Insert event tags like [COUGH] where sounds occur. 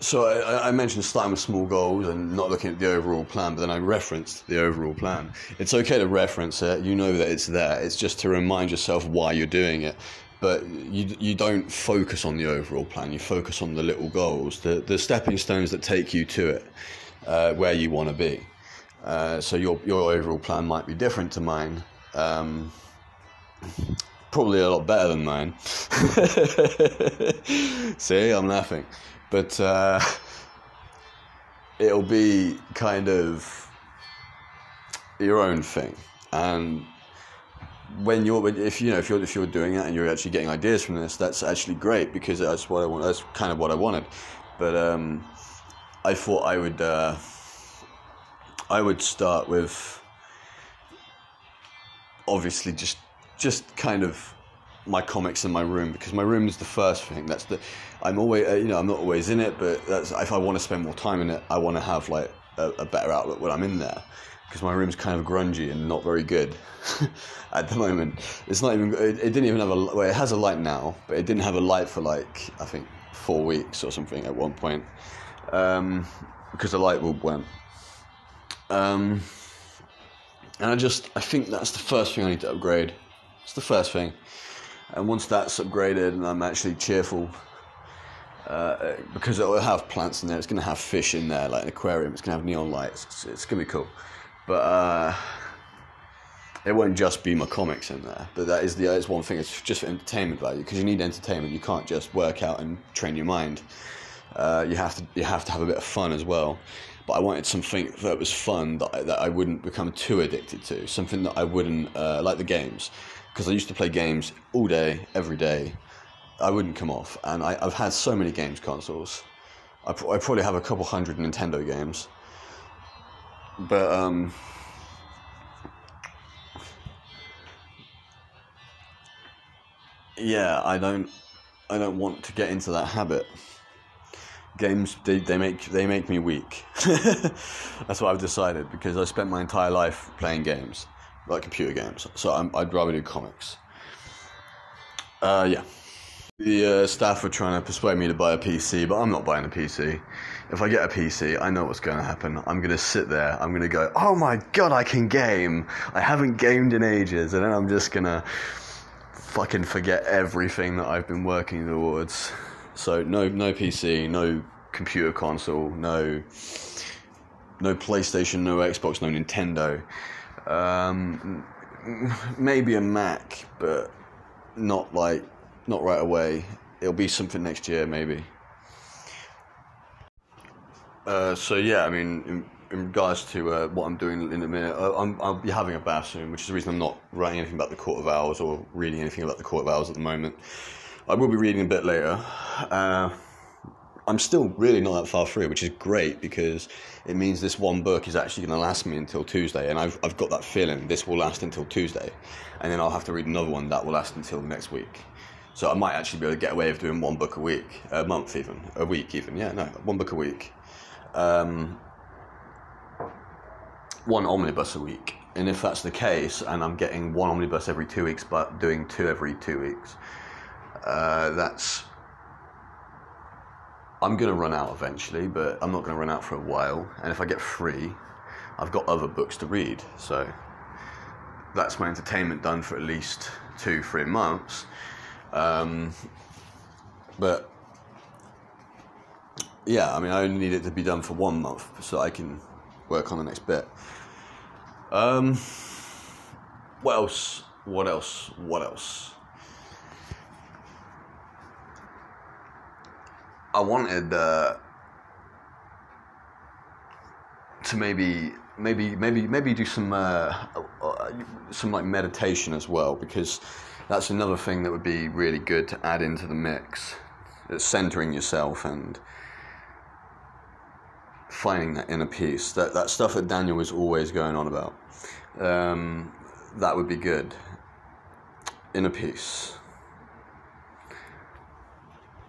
so I, I, mentioned starting with small goals and not looking at the overall plan, but then I referenced the overall plan. It's okay to reference it. You know that it's there. It's just to remind yourself why you're doing it. But you, you don't focus on the overall plan. You focus on the little goals, the, the stepping stones that take you to it, uh, where you want to be. Uh, so your, your overall plan might be different to mine. Um, probably a lot better than mine. [LAUGHS] See, I'm laughing but uh, [LAUGHS] it'll be kind of your own thing. And when you're if you know if you're if you're doing it and you're actually getting ideas from this that's actually great because that's what I want that's kind of what I wanted. But um, I thought I would uh, I would start with obviously just just kind of my comics in my room because my room is the first thing. That's the I'm always uh, you know I'm not always in it, but that's if I want to spend more time in it, I want to have like a, a better outlook when I'm in there because my room's kind of grungy and not very good [LAUGHS] at the moment. It's not even it, it didn't even have a well it has a light now, but it didn't have a light for like I think four weeks or something at one point um, because the light bulb went. Um, and I just I think that's the first thing I need to upgrade. It's the first thing and once that's upgraded and I'm actually cheerful, uh, because it'll have plants in there, it's going to have fish in there, like an aquarium, it's going to have neon lights, it's, it's going to be cool. But uh, it won't just be my comics in there. But that is the it's one thing, it's just for entertainment value, because you need entertainment, you can't just work out and train your mind. Uh, you have to you have to have a bit of fun as well. But I wanted something that was fun that I, that I wouldn't become too addicted to. Something that I wouldn't uh, like the games because I used to play games all day, every day. I wouldn't come off, and I, have had so many games consoles. I, I, probably have a couple hundred Nintendo games, but um, yeah, I don't, I don't want to get into that habit. Games they, they make they make me weak. [LAUGHS] That's what I've decided because I spent my entire life playing games like computer games. So i would rather do comics. Uh, yeah. The uh, staff were trying to persuade me to buy a PC, but I'm not buying a PC. If I get a PC, I know what's going to happen. I'm going to sit there, I'm going to go, oh my god, I can game! I haven't gamed in ages, and then I'm just going to fucking forget everything that I've been working towards. So, no, no PC, no computer console, no, no PlayStation, no Xbox, no Nintendo. Um, maybe a Mac, but not like not right away. It'll be something next year, maybe. Uh, so yeah, I mean, in, in regards to uh, what I'm doing in a minute, I, will be having a bath soon, which is the reason I'm not writing anything about the Court of Owls or reading anything about the Court of Owls at the moment. I will be reading a bit later. Uh, I'm still really not that far through, which is great because it means this one book is actually going to last me until Tuesday, and I've I've got that feeling this will last until Tuesday, and then I'll have to read another one that will last until next week. So I might actually be able to get away with doing one book a week, a month even, a week even. Yeah, no, one book a week, um, one omnibus a week. And if that's the case, and I'm getting one omnibus every two weeks, but doing two every two weeks, uh, that's I'm going to run out eventually, but I'm not going to run out for a while. And if I get free, I've got other books to read. So that's my entertainment done for at least two, three months. Um, but yeah, I mean, I only need it to be done for one month so I can work on the next bit. Um, what else? What else? What else? I wanted uh, to maybe maybe maybe maybe do some uh, uh, some like meditation as well because that's another thing that would be really good to add into the mix. It's centering yourself and finding that inner peace. That that stuff that Daniel was always going on about. Um, that would be good. Inner peace.